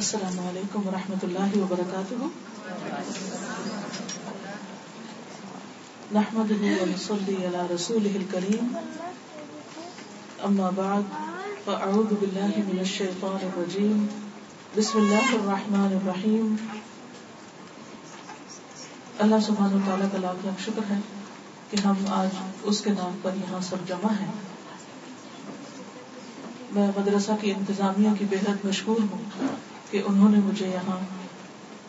السلام علیکم ورحمۃ اللہ وبرکاتہ۔ نحمده ونصلي على رسوله الكريم اما بعد، فاعوذ بالله من الشيطان الرجيم بسم الله الرحمن الرحيم اللہ سبحانہ وتعالیٰ کا لاکھ لاکھ شکر ہے کہ ہم آج اس کے نام پر یہاں سب جمع ہیں۔ میں مدرسہ کی انتظامیہ کی بے حد مشکور ہوں۔ کہ انہوں نے مجھے یہاں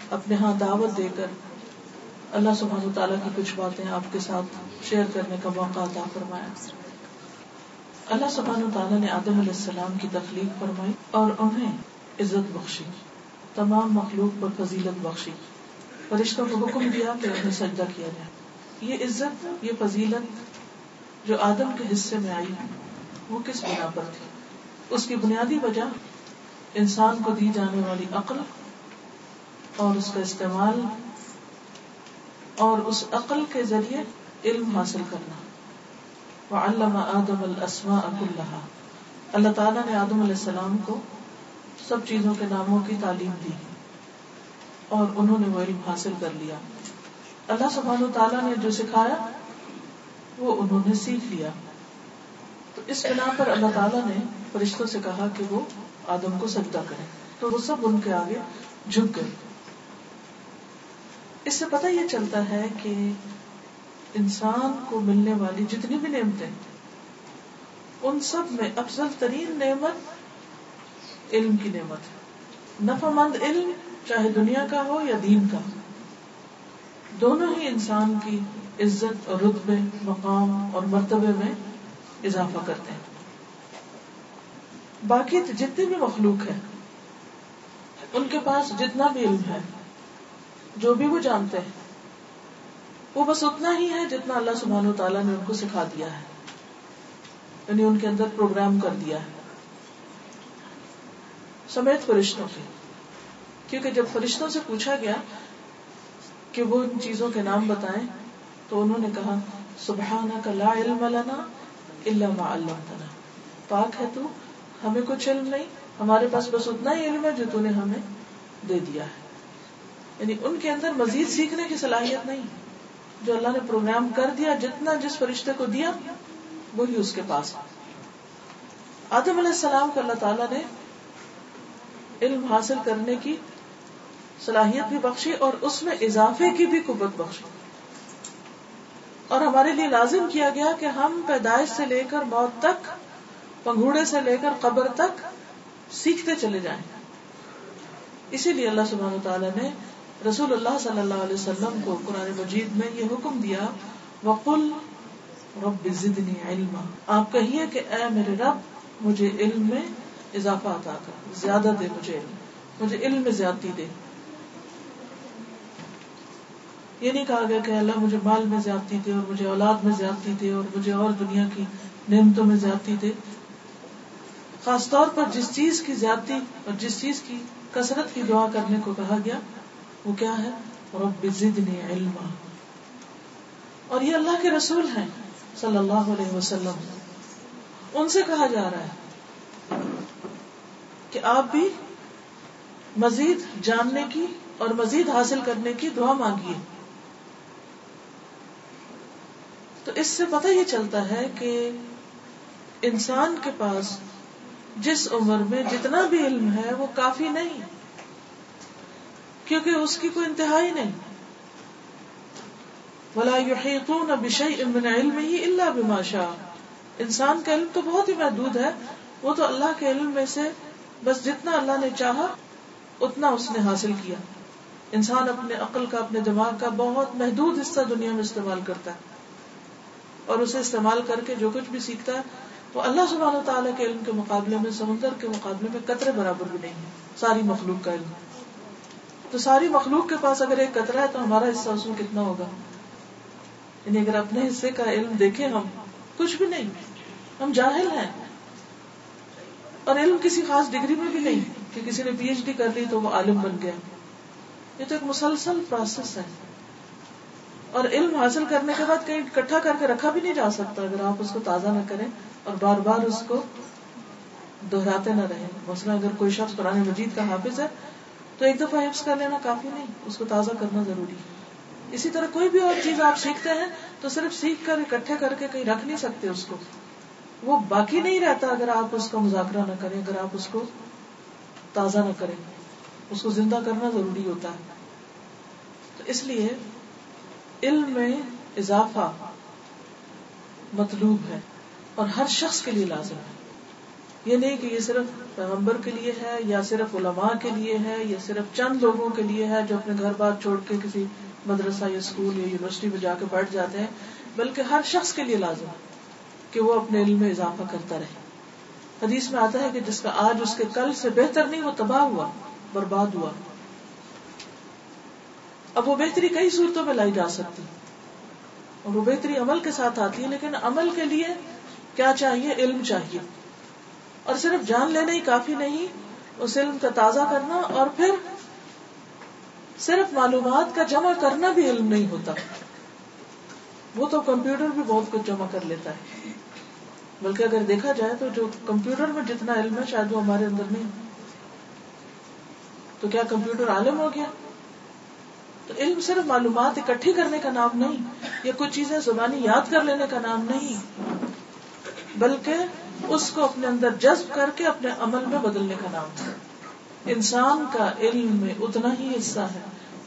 اپنے ہاں دعوت دے کر اللہ سبحانہ وتعالیٰ کی کچھ باتیں آپ کے ساتھ شیئر کرنے کا موقع عطا فرمایا۔ اللہ سبحانہ وتعالیٰ نے آدم علیہ السلام کی تخلیق فرمائی اور انہیں عزت بخشی، تمام مخلوق پر فضیلت بخشی۔ فرشتوں کو حکم دیا کہ انہیں سجدہ کیا جائے۔ یہ عزت، یہ فضیلت جو آدم کے حصے میں آئی، وہ کس بنا پر تھی؟ اس کی بنیادی وجہ انسان کو دی جانے والی عقل اور اس کا استعمال اور اس عقل کے ذریعے علم حاصل کرنا۔ وعلم آدم الاسماء كلها۔ اللہ تعالیٰ نے آدم علیہ السلام کو سب چیزوں کے ناموں کی تعلیم دی اور انہوں نے وہ علم حاصل کر لیا۔ اللہ سبحانہ تعالیٰ نے جو سکھایا، وہ انہوں نے سیکھ لیا۔ تو اس بنا پر اللہ تعالیٰ نے فرشتوں سے کہا کہ وہ آدم کو سجدہ کرے تو وہ سب ان کے آگے جھک گئے۔ اس سے پتہ یہ چلتا ہے کہ انسان کو ملنے والی جتنی بھی نعمتیں ان سب میں افضل ترین نعمت علم کی نعمت ہے۔ نفع مند علم چاہے دنیا کا ہو یا دین کا۔ دونوں ہی انسان کی عزت اور رتبے، مقام اور مرتبے میں اضافہ کرتے ہیں۔ باقی جتنے بھی مخلوق ہیں، ان کے پاس جتنا بھی علم ہے، جو بھی وہ جانتے ہیں، وہ بس اتنا ہی ہے جتنا اللہ سبحانہ و تعالیٰ نے ان کو سکھا دیا ہے۔ یعنی ان کے اندر پروگرام کر دیا ہے۔ سمیت فرشتوں کے۔ کیونکہ جب فرشتوں سے پوچھا گیا کہ وہ ان چیزوں کے نام بتائیں، تو انہوں نے کہا، سبحانک لا علم لنا الا ما علمتنا۔ پاک ہے تو ہمیں کچھ علم نہیں، ہمارے پاس بس اتنا ہی علم ہے جو تو نے ہمیں دے دیا ہے۔ یعنی ان کے اندر مزید سیکھنے کی صلاحیت نہیں۔ جو اللہ نے پروگرام کر دیا، جتنا جس فرشتے کو دیا، وہی اس کے پاس۔ آدم علیہ السلام کو اللہ تعالیٰ نے علم حاصل کرنے کی صلاحیت بھی بخشی اور اس میں اضافے کی بھی قوت بخشی۔ اور ہمارے لیے لازم کیا گیا کہ ہم پیدائش سے لے کر موت تک پنگوڑے سے لے کر قبر تک سیکھتے چلے جائیں۔ اسی لیے اللہ سبحانہ تعالیٰ نے رسول اللہ صلی اللہ علیہ وسلم کو قرآن مجید میں یہ حکم دیا، وقل رب زدنی علما۔ آپ کہیے کہ اے میرے رب، مجھے علم میں اضافہ عطا کر، زیادہ دے مجھے علم۔ مجھے علم میں زیادتی دے۔ یہ نہیں کہا گیا کہ اللہ مجھے مال میں زیادتی دے اور مجھے اولاد میں زیادتی دے اور مجھے اور دنیا کی نعمتوں میں زیادتی دے۔ خاص طور پر جس چیز کی زیادتی اور جس چیز کی کثرت کی دعا کرنے کو کہا گیا، وہ کیا ہے؟ رب زدنی علما۔ اور یہ اللہ کے رسول ہیں، صلی اللہ علیہ وسلم۔ ان سے کہا جا رہا ہے کہ آپ بھی مزید جاننے کی اور مزید حاصل کرنے کی دعا مانگیے۔ تو اس سے پتہ یہ چلتا ہے کہ انسان کے پاس جس عمر میں جتنا بھی علم ہے وہ کافی نہیں، کیونکہ اس کی کوئی انتہا ہی نہیں۔ ولا يحيطون بشيء من علمه الا بما شاء۔ انسان کا علم تو بہت ہی محدود ہے، وہ تو اللہ کے علم میں سے بس جتنا اللہ نے چاہا، اتنا اس نے حاصل کیا۔ انسان اپنے عقل کا، اپنے دماغ کا بہت محدود حصہ دنیا میں استعمال کرتا ہے۔ اور اسے استعمال کر کے جو کچھ بھی سیکھتا ہے وہ اللہ سبحانہ تعالیٰ کے علم کے مقابلے میں، سمندر کے مقابلے میں قطرے برابر بھی نہیں ہے ساری مخلوق کا علم تو ساری مخلوق کے پاس اگر ایک قطرہ ہے تو ہمارا حصہ اس میں کتنا ہوگا؟ یعنی اگر اپنے حصے کا علم دیکھیں ہم، کچھ بھی نہیں، ہم جاہل ہیں۔ اور علم کسی خاص ڈگری میں بھی نہیں، کہ کسی نے پی ایچ ڈی کر لی تو وہ عالم بن گیا۔ یہ تو ایک مسلسل پروسیس ہے۔ اور علم حاصل کرنے کے بعد کہیں اکٹھا کر کے رکھا بھی نہیں جا سکتا، اگر آپ اس کو تازہ نہ کریں۔ اور بار بار اس کو دہراتے نہ رہیں مثلا اگر کوئی شخص قرآن مجید کا حافظ ہے، تو ایک دفعہ حفظ کر لینا کافی نہیں، اس کو تازہ کرنا ضروری ہے۔ اسی طرح کوئی بھی اور چیز آپ سیکھتے ہیں، تو صرف سیکھ کر، اکٹھے کر کے کہیں رکھ نہیں سکتے اس کو۔ وہ باقی نہیں رہتا اگر آپ اس کا مذاکرہ نہ کریں، اگر آپ اس کو تازہ نہ کریں۔ اس کو زندہ کرنا ضروری ہوتا ہے۔ تو اس لیے علم میں اضافہ مطلوب ہے۔ اور ہر شخص کے لیے لازم ہے۔ یہ نہیں کہ یہ صرف پیغمبر کے لیے ہے یا صرف علماء کے لیے ہے یا صرف چند لوگوں کے لیے ہے جو اپنے گھر بار چھوڑ کے کسی مدرسہ یا اسکول یا یونیورسٹی میں جا کے بیٹھ جاتے ہیں، بلکہ ہر شخص کے لیے لازم ہے کہ وہ اپنے علم میں اضافہ کرتا رہے۔ حدیث میں آتا ہے کہ جس کا آج اس کے کل سے بہتر نہیں، وہ تباہ ہوا، برباد ہوا۔ اب وہ بہتری کئی صورتوں میں لائی جا سکتی اور وہ بہتری عمل کے ساتھ آتی ہے، لیکن عمل کے لیے کیا چاہیے؟ علم چاہیے۔ اور صرف جان لینا ہی کافی نہیں، اس علم کا تازہ کرنا اور پھر صرف معلومات کا جمع کرنا بھی علم نہیں ہوتا۔ وہ تو کمپیوٹر بھی بہت کچھ جمع کر لیتا ہے۔ بلکہ اگر دیکھا جائے تو جو کمپیوٹر میں جتنا علم ہے، شاید وہ ہمارے اندر نہیں۔ تو کیا کمپیوٹر عالم ہو گیا؟ تو علم صرف معلومات اکٹھی کرنے کا نام نہیں، یا کچھ چیزیں زبانی یاد کر لینے کا نام نہیں۔ بلکہ اس کو اپنے اندر جذب کر کے اپنے عمل میں بدلنے کا نام ہے انسان کا علم میں اتنا ہی حصہ ہے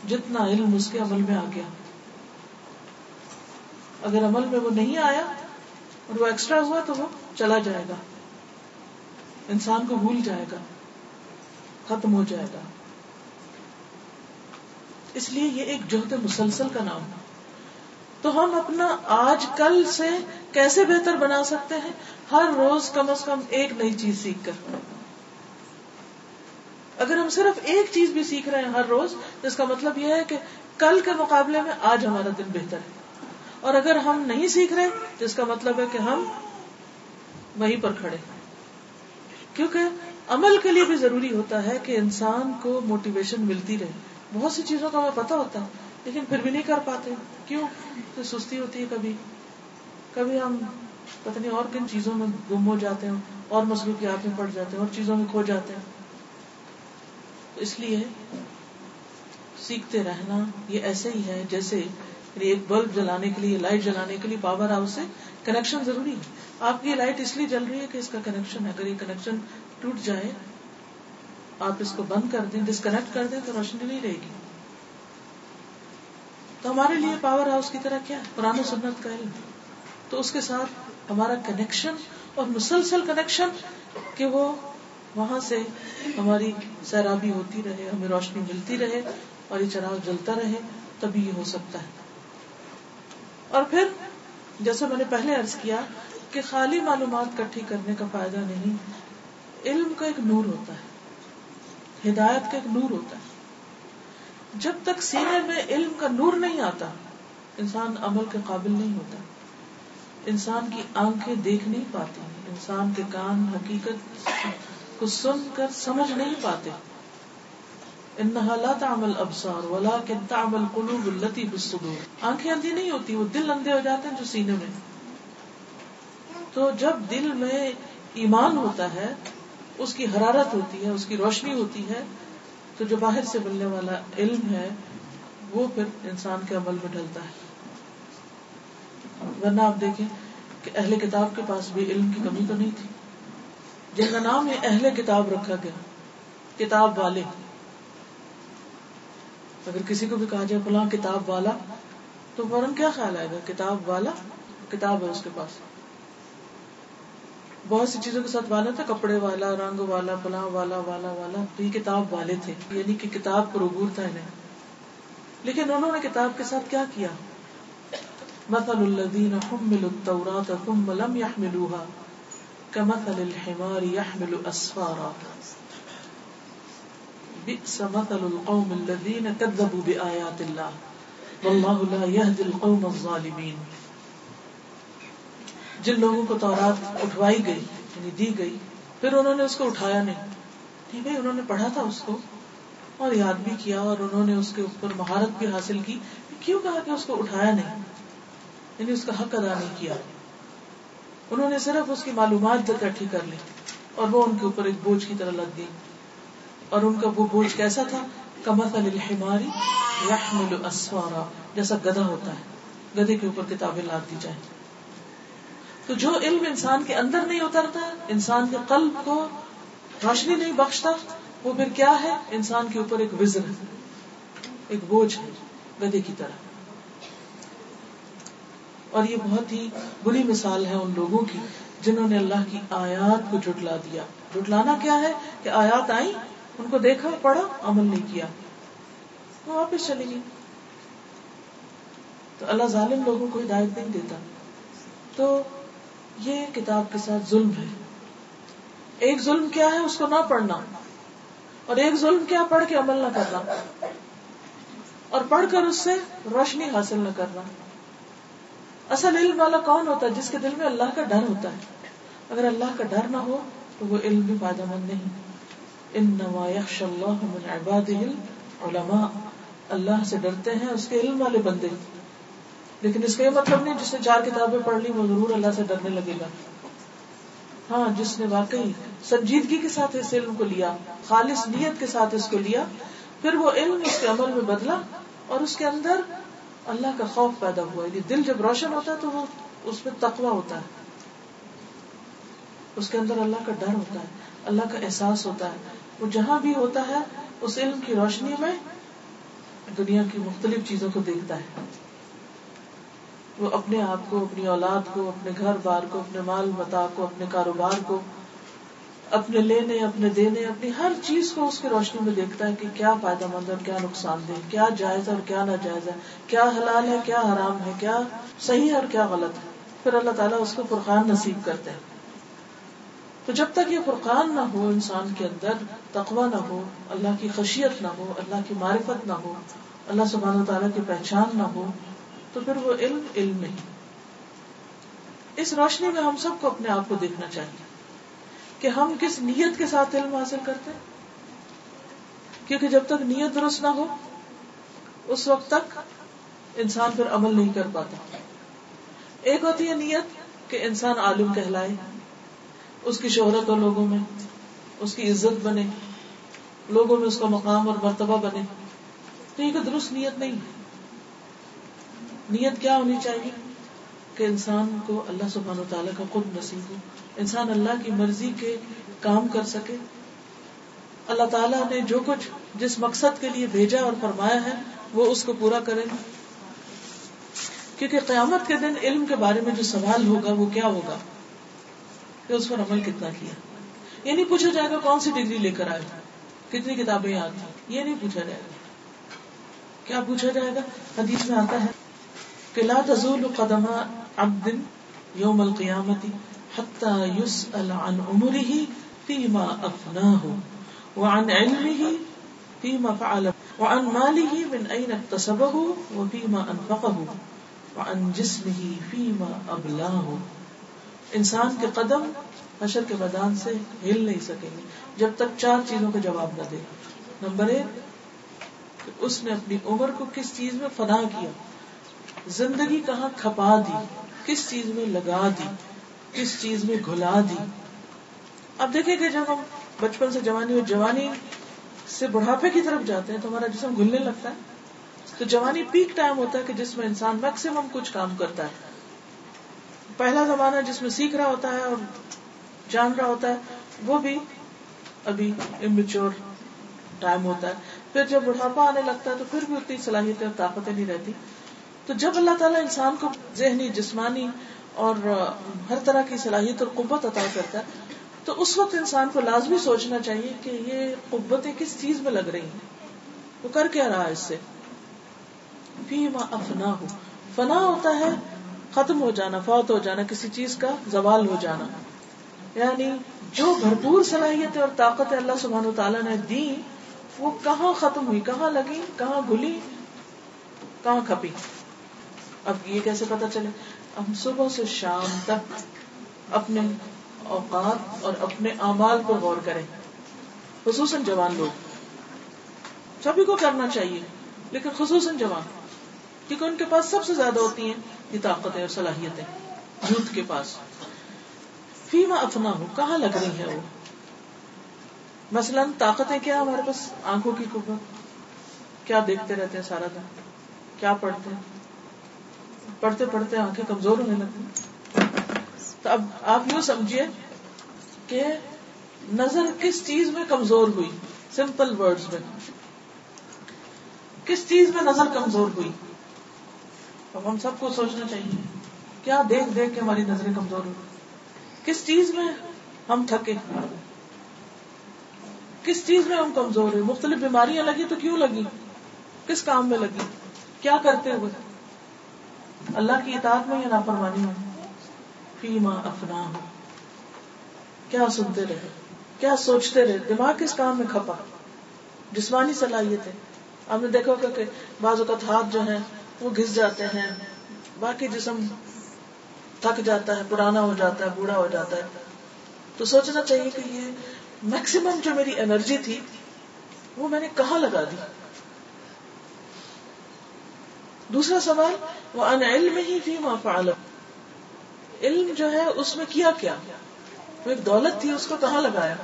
جتنا علم اس کے عمل میں آ گیا۔ اگر عمل میں وہ نہیں آیا اور وہ ایکسٹرا ہوا تو وہ چلا جائے گا۔ انسان کو بھول جائے گا۔ ختم ہو جائے گا۔ اس لیے یہ ایک جوہد مسلسل کا نام ہے۔ تو ہم اپنا آج کل سے کیسے بہتر بنا سکتے ہیں؟ ہر روز کم از کم ایک نئی چیز سیکھ کر۔ اگر ہم صرف ایک چیز بھی سیکھ رہے ہیں ہر روز، تو اس کا مطلب یہ ہے کہ کل کے مقابلے میں آج ہمارا دن بہتر ہے۔ اور اگر ہم نہیں سیکھ رہے، تو اس کا مطلب ہے کہ ہم وہیں پر کھڑے کیونکہ عمل کے لیے بھی ضروری ہوتا ہے کہ انسان کو موٹیویشن ملتی رہے۔ بہت سی چیزوں کا ہمیں پتا ہوتا ہے۔ لیکن پھر بھی نہیں کر پاتے۔ کیوں؟ تو سستی ہوتی ہے کبھی۔ کبھی ہم پتہ نہیں اور کن چیزوں میں گم ہو جاتے ہیں، اور مصروفیات میں پڑ جاتے ہیں، اور چیزوں میں کھو جاتے ہیں۔ اس لیے سیکھتے رہنا یہ ایسے ہی ہے، جیسے یعنی ایک بلب جلانے کے لیے، لائٹ جلانے کے لیے پاور ہاؤس سے کنیکشن ضروری ہے۔ آپ کی لائٹ اس لیے جل رہی ہے کہ اس کا کنیکشن ہے اگر یہ کنیکشن ٹوٹ جائے، آپ اس کو بند کر دیں ڈسکنیکٹ کر دیں، تو روشنی نہیں رہے گی۔ تو ہمارے لیے پاور ہاؤس کی طرح کیا پرانا سنت کا علم۔ تو اس کے ساتھ ہمارا کنیکشن اور مسلسل کنیکشن کہ وہ وہاں سے ہماری سیرابی ہوتی رہے، ہمیں روشنی ملتی رہے اور یہ چراغ جلتا رہے، تبھی یہ ہو سکتا ہے۔ اور پھر جیسے میں نے پہلے ارض کیا کہ خالی معلومات کٹھی کرنے کا فائدہ نہیں، علم کا ایک نور ہوتا ہے، ہدایت کا ایک نور ہوتا ہے۔ جب تک سینے میں علم کا نور نہیں آتا، انسان عمل کے قابل نہیں ہوتا۔ انسان کی آنکھیں دیکھ نہیں پاتی، انسان کے کان حقیقت کو سن کر سمجھ نہیں پاتے۔ انہا لا تعمل ابصار ولكن تعمل قلوب التي آنکھیں اندھی نہیں ہوتی، وہ دل اندھے ہو جاتے ہیں جو سینے میں۔ تو جب دل میں ایمان ہوتا ہے، اس کی حرارت ہوتی ہے، اس کی روشنی ہوتی ہے تو جو باہر سے ملنے والا علم ہے، وہ پھر انسان کے عمل میں ڈلتا ہے۔ ورنہ آپ دیکھیں کہ اہل کتاب کے پاس بھی علم کی کمی تو نہیں تھی۔ جن کا نام ہے اہل کتاب رکھا گیا، کتاب والے۔ اگر کسی کو بھی کہا جائے فلاں کتاب والا، تو فوراً کیا خیال آئے گا؟ کتاب والا، کتاب ہے اس کے پاس۔ بہت سی چیزوں کے ساتھ والا تھا، کپڑے والا، رنگ والا فلاں والا والا والا تو یہ کتاب والے تھے یعنی کہ کتاب پر عبور تھا انہیں۔ لیکن انہوں نے کتاب کے ساتھ کیا کیا؟ مثل الذين حملوا التوراة ثم لم يحملوها كمثل الحمار يحمل أسفارا بئس مثل القوم الذين كذبوا بآيات الله والله لا يهدي القوم الظالمين۔ جن لوگوں کو تورات اٹھوائی گئی یعنی دی گئی، پھر انہوں نے اس کو اٹھایا نہیں۔ ٹھیک ہے، انہوں نے پڑھا تھا اس کو اور یاد بھی کیا اور انہوں نے اس کے اوپر مہارت بھی حاصل کی۔ کیوں کہا کہ اس کو اٹھایا نہیں؟ یعنی اس کا حق ادا نہیں کیا۔ انہوں نے صرف اس کی معلومات اکٹھی کر لی اور وہ ان کے اوپر ایک بوجھ کی طرح لگ گئی۔ اور ان کا وہ بوجھ کیسا تھا؟ کمت الحماری یحمل اسوارا جیسا گدا ہوتا ہے گدے کے اوپر کتابیں لاد دی جائیں۔ تو جو علم انسان کے اندر نہیں اترتا، انسان کے قلب کو روشنی نہیں بخشتا، وہ پھر کیا ہے؟ انسان کے اوپر ایک وزر ہے، ایک بوجھ ہے، گدے کی طرح۔ اور یہ بہت ہی بری مثال ہے ان لوگوں کی جنہوں نے اللہ کی آیات کو جٹلا دیا۔ جٹلانا کیا ہے کہ آیات آئی ان کو دیکھا، پڑھا، عمل نہیں کیا۔ وہ واپس چلی گئی۔ تو اللہ ظالم لوگوں کو ہدایت نہیں دیتا۔ تو یہ کتاب کے ساتھ ظلم ہے۔ ایک ظلم کیا ہے؟ اس کو نہ پڑھنا۔ اور ایک ظلم کیا پڑھ کے عمل نہ کرنا۔ اور پڑھ کر اس سے روشنی حاصل نہ کرنا۔ اصل علم والا کون ہوتا ہے؟ جس کے دل میں اللہ کا ڈر ہوتا ہے۔ اگر اللہ کا ڈر نہ ہو تو وہ علم بھی فائدہ مند نہیں۔ ان اللہ من عباده العلماء۔ اللہ سے ڈرتے ہیں اس کے علم والے بندے۔ لیکن اس کا یہ مطلب نہیں جس نے چار کتابیں پڑھ لی، وہ ضرور اللہ سے ڈرنے لگے گا۔ ہاں جس نے واقعی سنجیدگی کے ساتھ اس علم کو لیا، خالص نیت کے ساتھ اس کو لیا، پھر وہ علم اس کے عمل میں بدلا اور اس کے اندر اللہ کا خوف پیدا ہوا۔ یعنی دل جب روشن ہوتا ہے تو وہ اس میں تقوی ہوتا ہے۔ اس کے اندر اللہ کا ڈر ہوتا ہے، اللہ کا احساس ہوتا ہے۔ وہ جہاں بھی ہوتا ہے، اس علم کی روشنی میں دنیا کی مختلف چیزوں کو دیکھتا ہے۔ وہ اپنے آپ کو، اپنی اولاد کو، اپنے گھر بار کو، اپنے مال متا کو، اپنے کاروبار کو، اپنے لینے، اپنے دینے، اپنی ہر چیز کو اس کی روشنی میں دیکھتا ہے کہ کیا فائدہ مند اور کیا نقصان دہ کیا جائز اور کیا ناجائز ہے، کیا حلال ہے، کیا حرام ہے، کیا صحیح ہے اور کیا غلط ہے۔ پھر اللہ تعالیٰ اس کو فرقان نصیب کرتے ہیں۔ تو جب تک یہ فرقان نہ ہو، انسان کے اندر تقوی نہ ہو، اللہ کی خشیت نہ ہو، اللہ کی معرفت نہ ہو، اللہ سبحانہ تعالیٰ کی پہچان نہ ہو تو پھر وہ علم علم نہیں۔ اس روشنی میں ہم سب کو اپنے آپ کو دیکھنا چاہیے کہ ہم کس نیت کے ساتھ علم حاصل کرتے ہیں۔ کیونکہ جب تک نیت درست نہ ہو، اس وقت تک انسان پھر عمل نہیں کر پاتا۔ ایک ہوتی ہے نیت کہ انسان عالم کہلائے، اس کی شہرت ہو لوگوں میں اس کی عزت بنے، لوگوں میں اس کا مقام اور مرتبہ بنے۔ تو یہ درست نیت نہیں ہے۔ نیت کیا ہونی چاہیے؟ کہ انسان کو اللہ سبحان و تعالیٰ کا خود نصیب ہو۔ انسان اللہ کی مرضی کے کام کر سکے۔ اللہ تعالیٰ نے جو کچھ جس مقصد کے لیے بھیجا اور فرمایا ہے، وہ اس کو پورا کرے۔ کیونکہ قیامت کے دن علم کے بارے میں جو سوال ہوگا، وہ کیا ہوگا؟ کہ اس پر عمل کتنا کیا۔ یہ نہیں پوچھا جائے گا کون سی ڈگری لے کر آئے۔ کتنی کتابیں یاد تھی یہ نہیں پوچھا جائے گا۔ کیا پوچھا جائے گا؟ حدیث میں آتا ہے کہ لا تزول قدم عبد یوم القیامت حتى يسأل عن عمره فيما أفناه وعن علمه فيما فعل وعن ماله من أين اكتسبه وفيما أنفقه وعن جسمه فيما أبلاه انسان کے قدم حشر کے میدان سے ہل نہیں سکیں گے جب تک چار چیزوں کا جواب نہ دے نمبر ایک اس نے اپنی عمر کو کس چیز میں فنا کیا زندگی کہاں کھپا دی؟ کس چیز میں لگا دی؟ کس چیز میں گھلا دی؟ اب دیکھیں کہ جب ہم بچپن سے جوانی اور جوانی سے بڑھاپے کی طرف جاتے ہیں تو ہمارا جسم گھلنے لگتا ہے۔ تو جوانی پیک ٹائم ہوتا ہے کہ جس میں انسان میکسیمم کچھ کام کرتا ہے۔ پہلا زمانہ جس میں سیکھ رہا ہوتا ہے اور جان رہا ہوتا ہے، وہ بھی ابھی امچور ٹائم ہوتا ہے۔ پھر جب بڑھاپا آنے لگتا ہے تو پھر بھی اتنی صلاحیتیں اور طاقتیں نہیں رہتی۔ تو جب اللہ تعالیٰ انسان کو ذہنی، جسمانی اور ہر طرح کی صلاحیت اور قوت عطا کرتا ہے، تو اس وقت انسان کو لازمی سوچنا چاہیے کہ یہ قوتیں کس چیز میں لگ رہی ہیں؟ وہ کر کیا رہا اس سے؟ فیما افنا ہو فنا ہوتا ہے ختم ہو جانا، فوت ہو جانا، کسی چیز کا زوال ہو جانا۔ یعنی جو بھرپور صلاحیت اور طاقت اللہ سبحانہ تعالیٰ نے دی، وہ کہاں ختم ہوئی؟ کہاں لگی کہاں گلی کہاں کھپی اب یہ کیسے پتا چلے؟ ہم صبح سے شام تک اپنے اوقات اور اپنے اعمال پر غور کریں۔ خصوصاً جوان لوگ۔ سبھی کو کرنا چاہیے، لیکن خصوصاً جوان۔ کیونکہ ان کے پاس سب سے زیادہ ہوتی ہیں یہ طاقتیں اور صلاحیتیں۔ یوتھ کے پاس۔ فیما افنا ہو کہاں لگ رہی ہے وہ؟ مثلاً طاقتیں کیا ہمارے پاس؟ آنکھوں کی قوت۔ کیا دیکھتے رہتے ہیں سارا دن؟ کیا پڑھتے ہیں؟ پڑھتے پڑھتے آنکھیں کمزور ہونے لگتی تو اب آپ یوں سمجھیے کہ نظر کس چیز میں کمزور ہوئی؟ سمپل ورڈز میں۔ کس چیز میں نظر کمزور ہوئی؟ اب ہم سب کو سوچنا چاہیے، کیا دیکھ دیکھ کے ہماری نظریں کمزور ہوئی؟ کس چیز میں ہم تھکے؟ کس چیز میں ہم کمزور ہوئے؟ مختلف بیماریاں لگی تو کیوں لگی؟ کس کام میں لگی؟ کیا کرتے ہوئے؟ اللہ کی اطاعت میں یا نافرمانی میں؟ فیما افنا ہو کیا سنتے رہے؟ کیا سوچتے رہے؟ دماغ کس کام میں کھپا؟ جسمانی صلاحیت ہے آپ نے دیکھا ہوگا کہ بعض اوقات ہاتھ جو ہیں، وہ گھس جاتے ہیں۔ باقی جسم تھک جاتا ہے، پرانا ہو جاتا ہے، بوڑھا ہو جاتا ہے۔ تو سوچنا چاہیے کہ یہ میکسیمم جو میری انرجی تھی، وہ میں نے کہاں لگا دی؟ دوسرا سوال وہ ان علم ہی فی ما فعل علم جو ہے، اس میں کیا کیا؟ وہ ایک دولت تھی، اس کو کہاں لگایا؟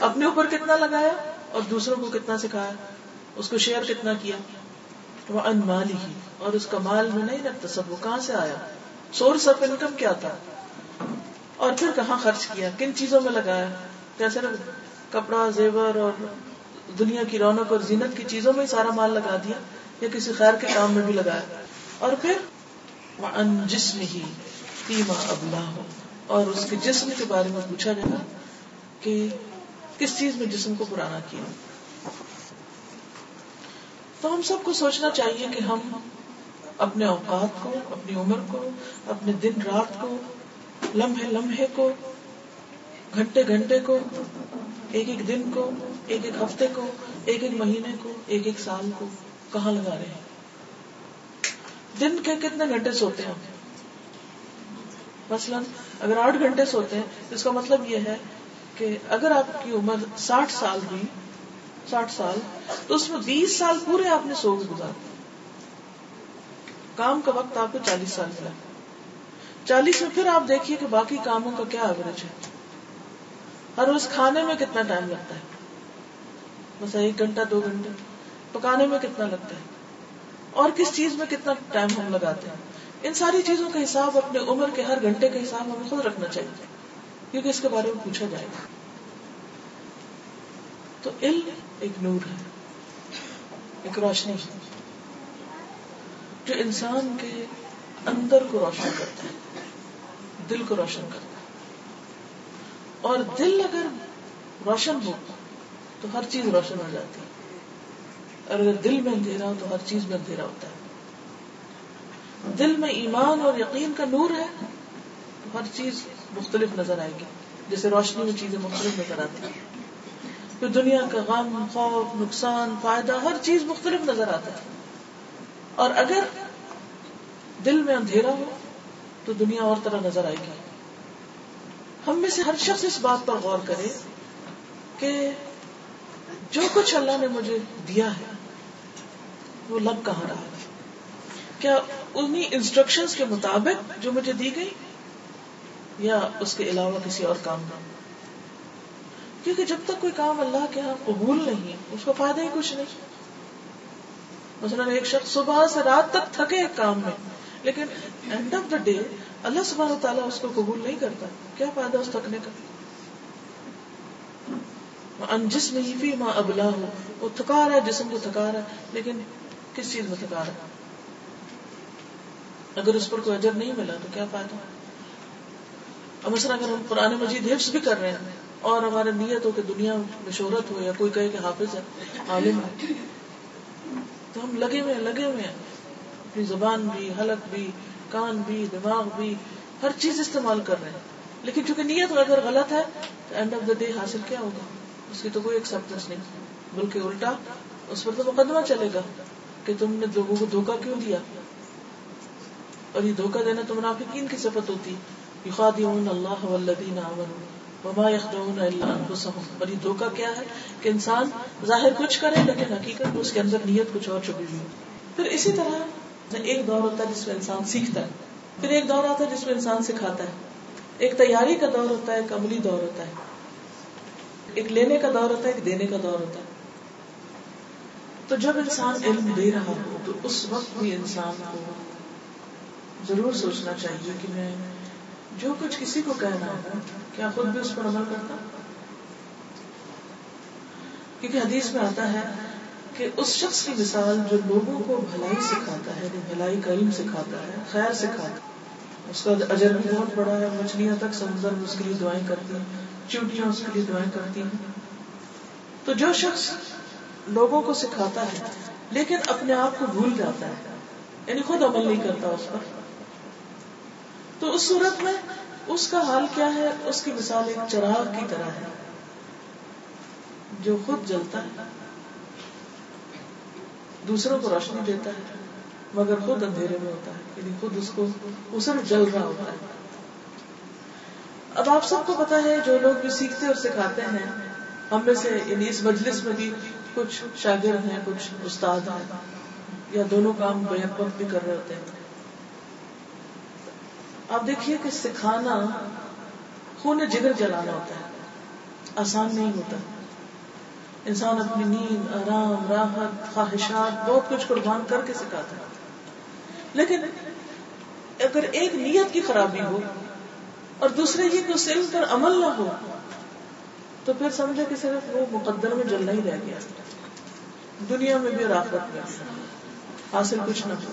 اپنے اوپر کتنا لگایا اور دوسروں کو کتنا سکھایا؟ اس کو شیئر کتنا کیا؟ وہ ان مال ہی اور اس کا مال میں نہیں رکھتا، سب وہ کہاں سے آیا؟ سورس آف انکم کیا تھا؟ اور پھر کہاں خرچ کیا؟ کن چیزوں میں لگایا؟ کیسے کپڑا، زیور اور دنیا کی رونق اور زینت کی چیزوں میں سارا مال لگا دیا۔ یا کسی خیر کے کام میں بھی لگایا اور پھر ان جسم ہی تیما ابلا ہو اور اس کے جسم کے بارے میں پوچھا جائے گا کہ کس چیز میں جسم کو پرانا کیا۔ تو ہم سب کو سوچنا چاہیے کہ ہم اپنے اوقات کو، اپنی عمر کو، اپنے دن رات کو، لمحے لمحے کو، گھنٹے گھنٹے کو، ایک ایک دن کو، ایک ایک ہفتے کو، ایک ایک مہینے کو، ایک ایک سال کو۔ کہاں لگا رہے ہیں؟ دن کے کتنے گھنٹے سوتے ہیں مثلاً اگر آٹھ گھنٹے سوتے ہیں، اس کا مطلب یہ ہے کہ اگر آپ کی عمر ساٹھ سال ہوئی ساٹھ سال، تو اس میں بیس سال پورے آپ نے سو گزار کام کا وقت آپ کو چالیس سال ملا۔ چالیس میں پھر آپ دیکھیے کہ باقی کاموں کا کیا ایوریج ہے۔ ہر روز کھانے میں کتنا ٹائم لگتا ہے؟ بس ایک گھنٹہ، دو گھنٹے۔ پکانے میں کتنا لگتا ہے اور کس چیز میں کتنا ٹائم ہم لگاتے ہیں؟ ان ساری چیزوں کا حساب اپنے عمر کے ہر گھنٹے کا حساب ہمیں خود رکھنا چاہیے، کیونکہ اس کے بارے میں پوچھا جائے گا۔ تو علم ایک نور ہے، ایک روشنی جو انسان کے اندر کو روشن کرتا ہے، دل کو روشن کرتا ہے۔ اور دل اگر روشن ہو، تو ہر چیز روشن ہو جاتی ہے۔ اور اگر دل میں اندھیرا ہو تو ہر چیز میں اندھیرا ہوتا ہے۔ دل میں ایمان اور یقین کا نور ہے تو ہر چیز مختلف نظر آئے گی۔ جیسے روشنی میں چیزیں مختلف نظر آتی ہیں۔ پھر دنیا کا غم، خوف، نقصان، فائدہ، ہر چیز مختلف نظر آتا ہے۔ اور اگر دل میں اندھیرا ہو تو دنیا اور طرح نظر آئے گی۔ ہم میں سے ہر شخص اس بات پر غور کرے کہ جو کچھ اللہ نے مجھے دیا ہے، وہ لگ کہاں رہا ہے؟ کیا انہیں انسٹرکشن کے مطابق جو مجھے دی گئی یا اس کے علاوہ کسی اور کام کا کیونکہ جب تک کوئی کام اللہ کے یہاں قبول نہیں، اس کو فائدہ ہی کچھ نہیں۔ مثلاً ایک شخص صبح سے رات تک تھکے ایک کام میں، لیکن اینڈ آف دا ڈے اللہ سبحانہ تعالیٰ اس کو قبول نہیں کرتا۔ کیا فائدہ اس تھکنے کا؟ ان جسم ہی فی ماں ابلا ہو، وہ تھکا رہا ہے، جسم کو تھکا رہا ہے، لیکن کس چیز میں تھکا رہا ہے؟ اگر اس پر کوئی اجر نہیں ملا تو کیا فائدہ اب مثلا اگر ہم قرآن مجید حفظ بھی کر رہے ہیں اور ہمارے نیت ہو کہ دنیا میں شہرت ہو یا کوئی کہے کہ حافظ ہے، عالم ہے، تو ہم لگے ہوئے ہیں، لگے ہوئے ہیں۔ اپنی زبان بھی، حلق بھی، کان بھی، دماغ بھی، ہر چیز استعمال کر رہے ہیں۔ لیکن چونکہ نیت اگر غلط ہے، تو اینڈ آف دا ڈے حاصل کیا ہوگا؟ اس کی تو کوئی ایکسپٹینس نہیں. بلکہ الٹا اس پر تو مقدمہ چلے گا کہ تم نے لوگوں کو دھوکا کیوں دیا؟ اور یہ دھوکا دینا تو منافقین کی صفت ہوتی. یخادعون اللہ والذین آمنوا وما یخدعون الا انفسهم. اور یہ دھوکا کیا ہے؟ کہ انسان ظاہر کچھ کرے لیکن حقیقت اس کے اندر نیت کچھ اور چھپی ہوئی پھر اسی طرح ایک دور ہوتا ہے جس میں انسان سیکھتا ہے. پھر ایک دور آتا ہے جس میں انسان سکھاتا ہے. ایک تیاری کا دور ہوتا ہے، ایک عملی دور ہوتا ہے. ایک لینے کا دور ہوتا ہے، ایک دینے کا دور ہوتا ہے۔ تو جب انسان علم دے رہا ہو، تو اس وقت بھی انسان کو ضرور سوچنا چاہیے کہ میں جو کچھ کسی کو کہنا ہے، کیا خود بھی اس پر عمل کرتا؟ کیونکہ حدیث میں آتا ہے کہ اس شخص کی مثال جو لوگوں کو بھلائی سکھاتا ہے بھلائی کا علم سکھاتا ہے، خیر سکھاتا ہے۔ اس کا اجر بھی بہت بڑا ہے، مچھلیاں تک سمندر میں اس کے لیے دعائیں کرتی ہیں۔ چوٹیاں اس کے لیے دعائیں کرتی ہیں۔ تو جو شخص لوگوں کو سکھاتا ہے، لیکن اپنے آپ کو بھول جاتا ہے یعنی خود عمل نہیں کرتا اس پر۔ تو اس صورت میں اس کا حال کیا ہے؟ اس کی مثال ایک چراغ کی طرح ہے، جو خود جلتا ہے۔ دوسروں کو روشنی دیتا ہے، مگر خود اندھیرے میں ہوتا ہے یعنی خود اس کو اسے جل رہا ہوتا ہے۔ اب آپ سب کو پتا ہے جو لوگ بھی سیکھتے اور سکھاتے ہیں، ہم میں سے یعنی اس مجلس میں بھی کچھ شاگرد ہیں، کچھ استاد ہیں، یا دونوں کام بیک وقت بھی کر رہے ہوتے ہیں۔ آپ دیکھیے کہ سکھانا خون جگر جلانا ہوتا ہے۔ آسان نہیں ہوتا۔ انسان اپنی نیند، آرام، راحت، خواہشات، بہت کچھ قربان کر کے سکھاتا ہے۔ لیکن اگر ایک نیت کی خرابی ہو اور دوسرے یہ کہ اس علم پر عمل نہ ہو، تو پھر سمجھے کہ صرف وہ مقدر میں جلنا ہی رہ گیا۔ دنیا میں بھی راحت میں حاصل کچھ نہ ہو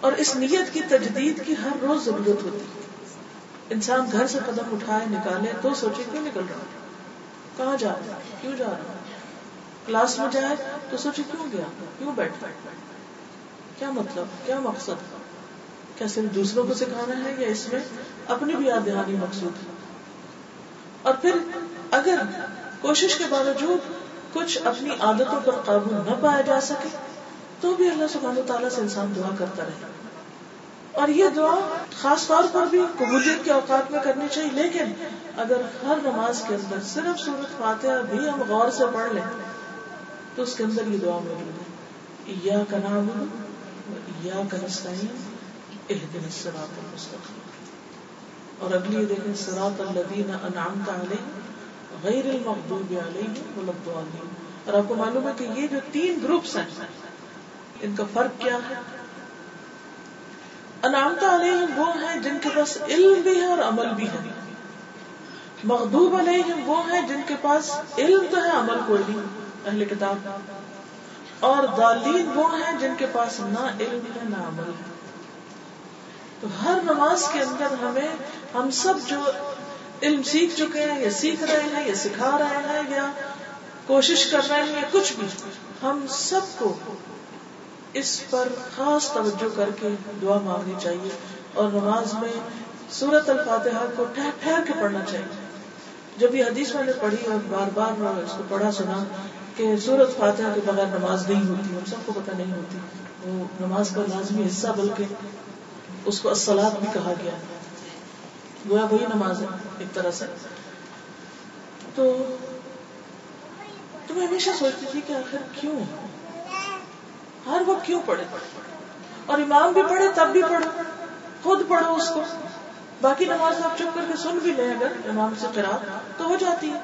اور اس نیت کی تجدید کی ہر روز ضرورت ہوتی انسان گھر سے قدم اٹھائے، نکالے، تو سوچے کیوں نکل رہا کہاں جا رہا کیوں جا رہا کلاس میں جائے تو سوچے کیوں گیا؟ کیوں بیٹھا کیا مطلب؟ کیا مقصد؟ کیا صرف دوسروں کو سکھانا ہے یا اس میں اپنی بھی یاد دہانی مقصود ہے؟ اور پھر اگر کوشش کے باوجود کچھ اپنی عادتوں پر قابو نہ پایا جا سکے، تو بھی اللہ سبحانہ تعالیٰ سے انسان دعا کرتا رہے۔ اور یہ دعا خاص طور پر بھی قبولیت کے اوقات میں کرنی چاہیے، لیکن اگر ہر نماز کے اندر صرف صورت فاتحہ بھی ہم غور سے پڑھ لیں، تو اس کے اندر یہ دعا موجود ہے۔ یا کا نام یا کا اهدنا الصراط المستقيم. اور اگلی یہ دیکھیں صراط الذین انعمت علیہم غیر المغضوب علیہم ولا الضالین اور آپ کو معلوم ہے کہ یہ جو تین گروپس ہیں، ان کا فرق کیا ہے؟ انعمت علیہم وہ ہیں جن کے پاس علم بھی ہے اور عمل بھی ہے. مغضوب علیہم وہ ہیں جن کے پاس علم تو ہے، عمل کوئی نہیں، اہل کتاب. اور دالین وہ ہیں جن کے پاس نہ علم ہے، نہ عمل ہے. تو ہر نماز کے اندر ہمیں ہم سب جو علم سیکھ چکے ہیں، یا سیکھ رہے ہیں، یا سکھا رہے ہیں، یا کوشش کر رہے ہیں، یا کچھ بھی، ہم سب کو اس پر خاص توجہ کر کے دعا مانگنی چاہیے اور نماز میں سورت الفاتحہ کو ٹھہر ٹھہر کے پڑھنا چاہیے۔ جب یہ حدیث میں نے پڑھی اور بار بار اس کو پڑھا سنا کہ سورت فاتحہ کے بغیر نماز نہیں ہوتی، ہم سب کو پتہ نہیں ہوتی، وہ نماز کا لازمی حصہ بلکہ اس کو السلاد بھی کہا گیا۔ گویا وہی نماز ہے، ایک طرح سے۔ تو تم ہمیشہ سوچتی تھی کہ آخر کیوں؟ ہر وقت کیوں پڑھے؟ اور امام بھی پڑھے، تب بھی پڑھو۔ خود پڑھو اس کو۔ باقی نماز آپ چپ کر کے سن بھی لیں اگر امام سے کرا تو ہو جاتی۔ ہے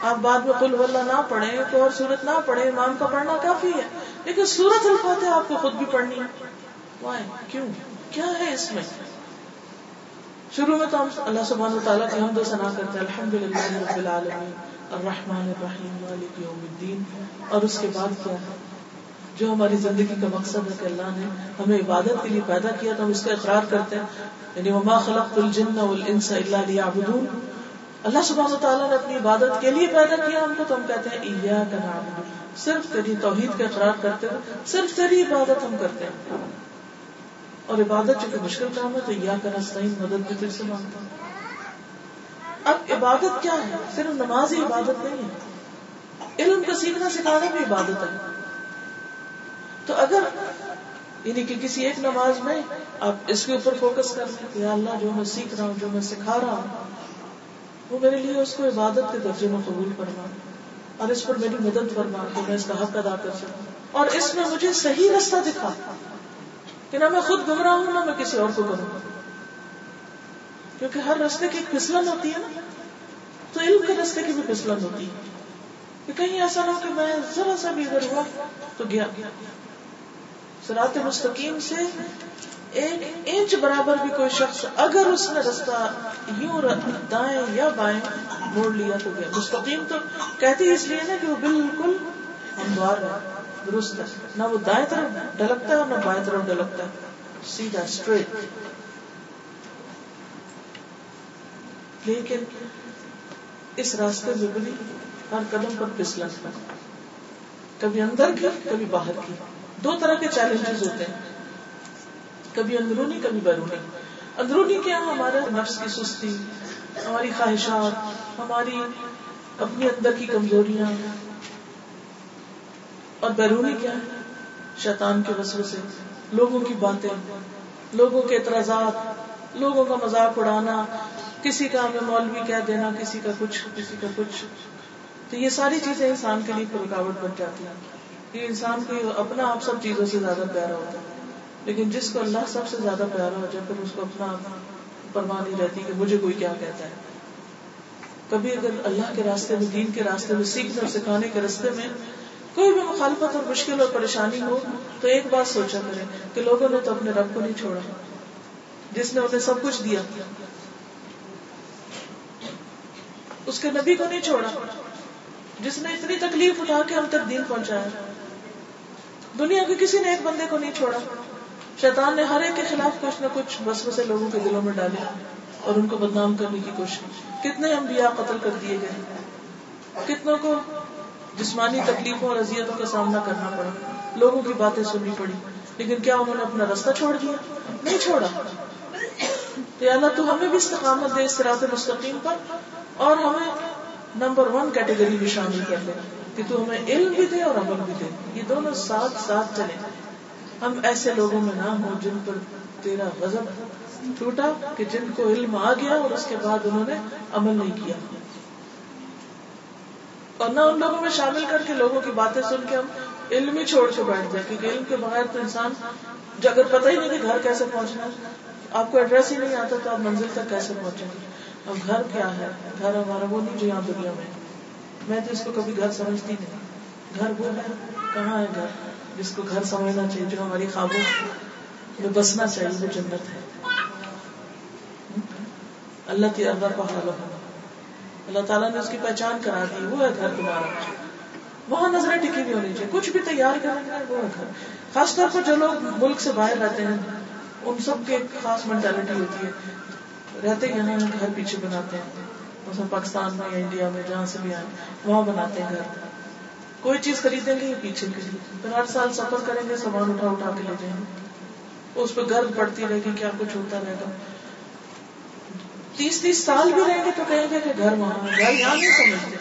آپ بعد میں کل ولہ نہ پڑھیں تو اور سورت نہ پڑھے امام کا پڑھنا کافی ہے۔ لیکن سورت الفاتح آپ کو خود بھی پڑھنی ہے۔ کیوں؟ کیا ہے اس میں؟ شروع میں تو ہم اللہ سبحانہ تعالیٰ کی حمد و ثنا کرتے ہیں الحمد للہ رب العالمین، الرحمن الرحیم، مالک یوم الدین، اور اس کے بعد کیا ہے؟ جو ہماری زندگی کا مقصد ہے کہ اللہ نے ہمیں عبادت کے لیے پیدا کیا تو ہم اس کا اقرار کرتے ہیں۔ یعنی وما خلقت الجن والانس الا ليعبدون۔ اللہ سبحانہ تعالیٰ نے اپنی عبادت کے لیے پیدا کیا ہم کو تو ہم کہتے ہیں، ایاک نعبد۔ صرف تیری توحید کا اقرار کرتے ہوئے، صرف تیری عبادت ہم کرتے ہیں۔ اور عبادت چونکہ مشکل کام ہے، تو یا کا نستعین، مدد بھی پھر سے مانگتا ہوں۔ اب عبادت کیا ہے؟ صرف نماز ہی عبادت نہیں ہے۔ علم کا سیکھنا سکھانا بھی عبادت ہے۔ تو اگر یعنی کہ کسی ایک نماز میں آپ اس کے اوپر فوکس کر لیں کہ یا اللہ جو میں سیکھ رہا ہوں، جو میں سکھا رہا ہوں، وہ میرے لیے اس کو عبادت کے درجے میں قبول کرنا اور اس پر میری مدد کرنا کہ میں اس کا حق ادا کر سکوں۔ اور اس میں مجھے صحیح رستہ دکھا۔ کہ نہ میں خود گمراہ ہوں نہ میں کسی اور کو کروں کیونکہ ہر رستے کی ایک پھسلن ہوتی ہے نا۔ تو علم کے رستے کی بھی پھسلن ہوتی ہے۔ کہ کہیں ایسا نہ ہو کہ میں ذرا سا بھی ادھر ہوا تو گیا۔ سرات مستقیم سے ایک انچ برابر بھی کوئی شخص اگر اس نے رستہ یوں دائیں یا بائیں موڑ لیا تو گیا۔ مستقیم تو کہتی اس لیے نا کہ وہ بالکل ہموار ہے۔ درست ہے۔ نہ وہ دائیں طرف ڈلکتا ہے اور نہ بائیں طرف ڈلکتا ہے۔ سیدھا اسٹریٹ لیکن اس راستے میں بھی ہر قدم پر پسلن کبھی اندر کی، کبھی باہر کی۔ دو طرح کے چیلنجز ہوتے ہیں۔ کبھی اندرونی، کبھی بیرونی۔ اندرونی کیا؟ ہمارے نفس کی سستی، ہماری خواہشات، ہماری اپنی اندر کی کمزوریاں۔ اور بیرونی کیا ہے؟ شیطان کے وسو سے لوگوں کی باتیں، لوگوں کے اعتراضات، لوگوں کا مذاق اڑانا، کسی کا ہمیں مولوی کہہ دینا، کسی کا کچھ، کسی کا کچھ۔ تو یہ ساری چیزیں انسان کے لیے رکاوٹ بن جاتی ہیں۔ کہ انسان کو اپنا آپ سب چیزوں سے زیادہ پیارا ہوتا ہے۔ لیکن جس کو اللہ سب سے زیادہ پیارا ہو جائے، پھر اس کو اپنا پرواہ نہیں رہتی کہ مجھے کوئی کیا کہتا ہے۔ کبھی اگر اللہ کے راستے میں، دین کے راستے میں، سیکھنے اور سکھانے کے راستے میں کوئی بھی مخالفت اور مشکل اور پریشانی ہو تو ایک بات سوچا کرے کہ لوگوں نے تو اپنے رب کو نہیں چھوڑا، جس نے انہیں سب کچھ دیا۔ اس کے نبی کو نہیں چھوڑا، جس نے اتنی تکلیف اٹھا کے ہم تک دین پہنچایا۔ دنیا کے کسی نے ایک بندے کو نہیں چھوڑا۔ شیطان نے ہر ایک کے خلاف کچھ نہ کچھ بس بسے لوگوں کے دلوں میں ڈالے اور ان کو بدنام کرنے کی کوشش۔ کتنے انبیاء قتل کر دیے گئے۔ کتنوں کو جسمانی تکلیفوں اور اذیتوں کا سامنا کرنا پڑا۔ لوگوں کی باتیں سننی پڑی۔ لیکن کیا انہوں نے اپنا رستہ چھوڑ دیا؟ نہیں چھوڑا۔ تو اللہ تو ہمیں بھی استقامت دے اس طرح مستقیم پر اور ہمیں نمبر ون کیٹیگری میں شامل کر دے کہ تو ہمیں علم بھی دے اور عمل بھی دے۔ یہ دونوں ساتھ ساتھ چلے۔ ہم ایسے لوگوں میں نہ ہوں جن پر تیرا غضب ٹوٹا کہ جن کو علم آ گیا اور اس کے بعد انہوں نے عمل نہیں کیا۔ اور نہ ان لوگوں میں شامل کر کے لوگوں کی باتیں سن کے ہم علم ہی چھوڑ کے بیٹھ جائیں، کیونکہ علم کے بغیر تو انسان جو اگر پتہ ہی نہیں کہ گھر کیسے پہنچنا آپ کو ایڈریس ہی نہیں آتا تو آپ منزل تک کیسے پہنچیں گے؟ اب گھر کیا ہے؟ گھر ہمارا وہ نہیں جو یہاں دنیا میں میں تو اس کو کبھی گھر سمجھتی نہیں۔ گھر وہ ہے، کہاں ہے گھر؟ جس کو گھر سمجھنا چاہیے، جو ہماری خوابوں میں بسنا چاہیے، وہ جنت ہے۔ اللہ کی اللہ کا حال اللہ تعالیٰ نے اس کی پہچان کرا دی، وہ ہے گھر تمہارا وہاں نظریں ٹکی بھی ہونی چاہیے، کچھ بھی تیار کریں گے وہ ہے گھر۔ خاص طور پر جو لوگ ملک سے باہر رہتے ہیں، ان سب کی ایک خاص مینٹالٹی ہوتی ہے۔ رہتے یہاں گھر پیچھے بناتے ہیں۔ مثلا پاکستان میں یا انڈیا میں، جہاں سے بھی آئے، وہاں بناتے ہیں گھر۔ کوئی چیز خریدیں گے، پیچھے کے لیے۔ پھر ہر سال سفر کریں گے، سامان اٹھا اٹھا کے لے جائیں گے۔ اس پہ گرد پڑتی رہے گی، کیا کچھ ہوتا رہے گا۔ تیس تیس سال بھی رہیں گے تو کہیں گے کہ گھر وہاں گھر یہاں نہیں سمجھتے۔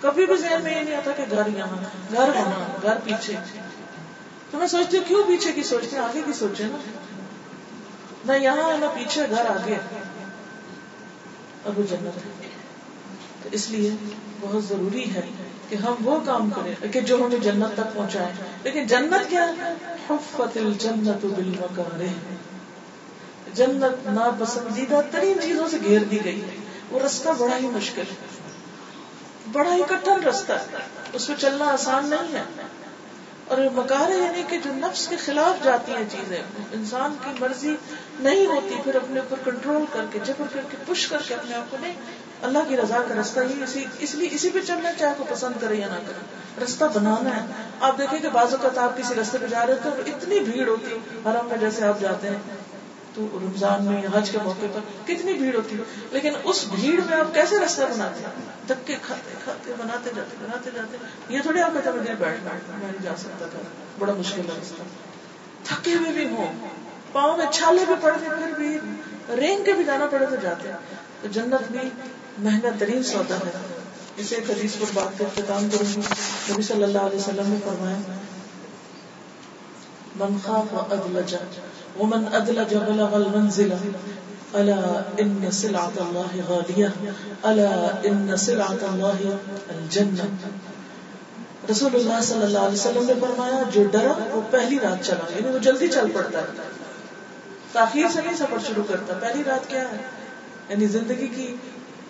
کبھی بھی ذہن میں یہ نہیں آتا کہ گھر یہاں گھر وہاں گھر پیچھے۔ تو میں سوچتی ہوں، کیوں پیچھے کی سوچتے آگے کی سوچے نا۔ نہ یہاں ہے، نہ پیچھے، گھر آگے۔ اب وہ جنت ہے۔ تو اس لیے بہت ضروری ہے کہ ہم وہ کام کریں، کہ جو ہمیں جنت تک پہنچائے۔ لیکن جنت کیا ہے؟ حفت الجنت بالمکارہ جنت ناپسندیدہ ترین چیزوں سے گھیر دی گئی وہ رستہ بڑا ہی مشکل ہے۔ بڑا ہی کٹن رستہ ہے۔ اس پہ چلنا آسان نہیں ہے۔ اور مکار یعنی کہ جو نفس کے خلاف جاتی ہیں چیزیں، انسان کی مرضی نہیں ہوتی پھر اپنے اوپر کنٹرول کر کے، جبر کر کے، پش کر کے اپنے آپ کو نہیں، اللہ کی رضا کا رستہ ہی اسی، اس لیے اسی پہ چلنا چاہے کو پسند کرے یا نہ کرے۔ رستہ بنانا ہے۔ آپ دیکھیں کہ بعض اوقات آپ کسی رستے پہ جا رہے تو اتنی بھیڑ ہوتی حرم میں جیسے آپ جاتے ہیں۔ تو رمضان میں حج کے موقع پر کتنی بھیڑ ہوتی ہے؟ لیکن اس بھیڑ میں آپ کیسے راستہ بناتے ہیں؟ دھکے کھاتے کھاتے بناتے جاتے بناتے جاتے۔ یہ تھوڑی آپ کہتے مجھے بیٹھنا میں نہیں جا سکتا تھا۔ بڑا مشکل ہے رستہ تھکے ہوئے بھی ہوں۔ پاؤں میں چھالے بھی پڑتے پھر بھی رینگ کے بھی جانا پڑے تو جاتے ہیں۔ تو جنت بھی مہنگا ترین سودا ہے۔ اسے حدیث پر بات کا اختتام کروں گی نبی صلی اللہ علیہ وسلم نے فرمایا من خاف ادلج ومن ادلج بلغ المنزل. الا ان سلعة الله غالية. الا ان سلعة الله الجنة. رسول اللہ صلی اللہ علیہ وسلم نے فرمایا، جو ڈرا، وہ پہلی رات چلا۔ یعنی وہ جلدی چل پڑتا ہے۔ تاخیر سے نہیں سفر شروع کرتا۔ پہلی رات کیا ہے؟ یعنی زندگی کی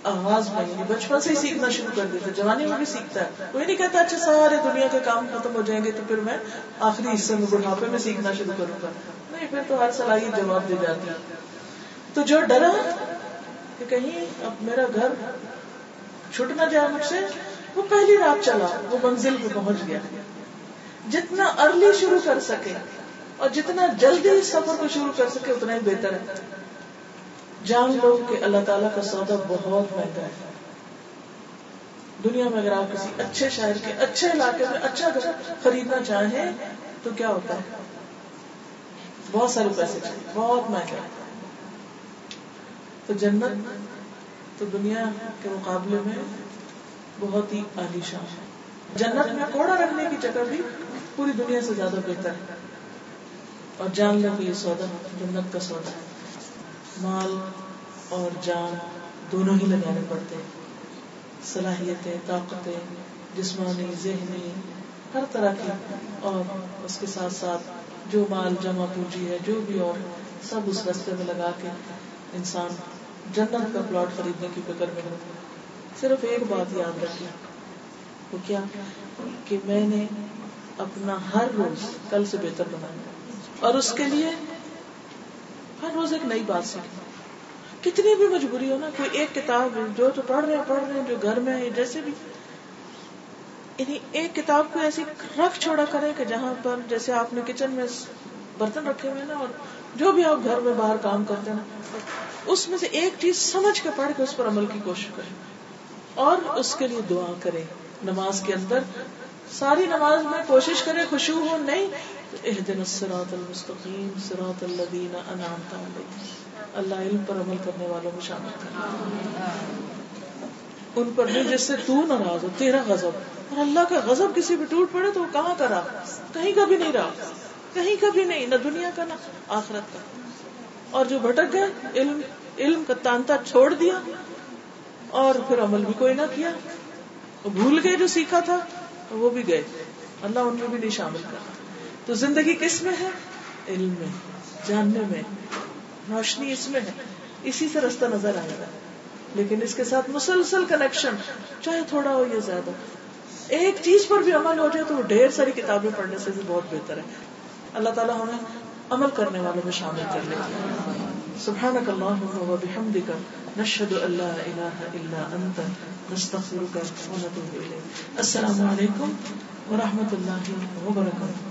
آغاز میں بچپن سے ہی سیکھنا شروع کر دیتا جوانی میں بھی سیکھتا ہے۔ کوئی نہیں کہتا اچھا سارے دنیا کے کام ختم ہو جائیں گے تو پھر میں آخری حصے میں بڑھاپے میں سیکھنا شروع کروں گا۔ نہیں، پھر تو ہر صلاحیت جواب دی جاتی۔ ہے تو جو ڈرا کہ کہیں اب میرا گھر چھٹ نہ جائے مجھ سے، وہ پہلی رات چلا، وہ منزل پہ پہنچ گیا۔ جتنا ارلی شروع کر سکے اور جتنا جلدی سفر کو شروع کر سکے، اتنا ہی بہتر ہے۔ جان لو کہ اللہ تعالیٰ کا سودا بہت مہنگا ہے۔ دنیا میں اگر آپ کسی اچھے شہر کے اچھے علاقے میں اچھا گھر خریدنا چاہیں تو کیا ہوتا ہے؟ بہت سارے پیسے چاہیے، بہت مہنگا تو جنت تو دنیا کے مقابلے میں بہت ہی عالیشان ہے۔ جنت میں کوڑا رکھنے کی جگہ بھی پوری دنیا سے زیادہ بہتر ہے۔ اور جان لو کہ یہ سودا جنت کا سودا ہے۔ مال اور جان دونوں ہی لگانے پڑتے ہیں۔ صلاحیتیں، طاقتیں، جسمانی، ذہنی، ہر طرح کی۔ اور اس کے ساتھ ساتھ جو مال جمع پوجی ہے، جو بھی اور سب اس رستے میں لگا کے انسان جنت کا پلاٹ خریدنے کی فکر میں ہو۔ صرف ایک بات یاد رکھیں۔ وہ کیا؟ کہ میں نے اپنا ہر روز کل سے بہتر بنانا اور اس کے لیے ہر روز ایک نئی بات سیکھنا۔ کتنی بھی مجبوری ہو نا، کوئی ایک کتاب جو تو پڑھ رہے ہیں، پڑھ رہے ہیں، جو گھر میں ہے، جیسے بھی۔ یعنی ایک کتاب کو ایسی رکھ چھوڑا کرے کہ جہاں پر جیسے آپ نے کچن میں برتن رکھے ہوئے نا، اور جو بھی آپ گھر میں باہر کام کرتے ہیں اس میں سے ایک چیز سمجھ کے پڑھ کے اس پر عمل کی کوشش کرے اور اس کے لیے دعا کرے نماز کے اندر ساری نماز میں کوشش کرے خوشبو ہو، نہیں اہدن الصراط المستقیم صراط الذین انعمت علیہم اللہ علم پر عمل کرنے والوں میں شامل کر۔ ان پر نہیں جس سے تو ناراض ہو، تیرا غضب۔ اور اللہ کا غضب کسی پہ ٹوٹ پڑے تو وہ کہاں کا رہا؟ کہیں کا بھی نہیں رہا۔ کہیں کا بھی نہیں، نہ دنیا کا، نہ آخرت کا۔ اور جو بھٹک گئے، علم علم کا تانتا چھوڑ دیا۔ اور پھر عمل بھی کوئی نہ کیا۔ بھول گئے جو سیکھا تھا وہ بھی گئے۔ اللہ ان میں بھی نہیں شامل کر۔ تو زندگی کس میں ہے؟ علم میں، جاننے میں۔ روشنی اس میں ہے۔ اسی سے رستہ نظر آئے گا لیکن اس کے ساتھ مسلسل کنیکشن چاہے تھوڑا ہو یا زیادہ۔ ایک چیز پر بھی عمل ہو جائے تو وہ ڈھیر ساری کتابیں پڑھنے سے بھی بہت بہتر ہے۔ اللہ تعالیٰ ہمیں عمل کرنے والوں میں شامل کر لے۔ سبحانك اللهم وبحمدك نشهد ان لا اله الا انت نستغفرك ونتوب اليك السلام علیکم ورحمۃ اللہ وبرکاتہ۔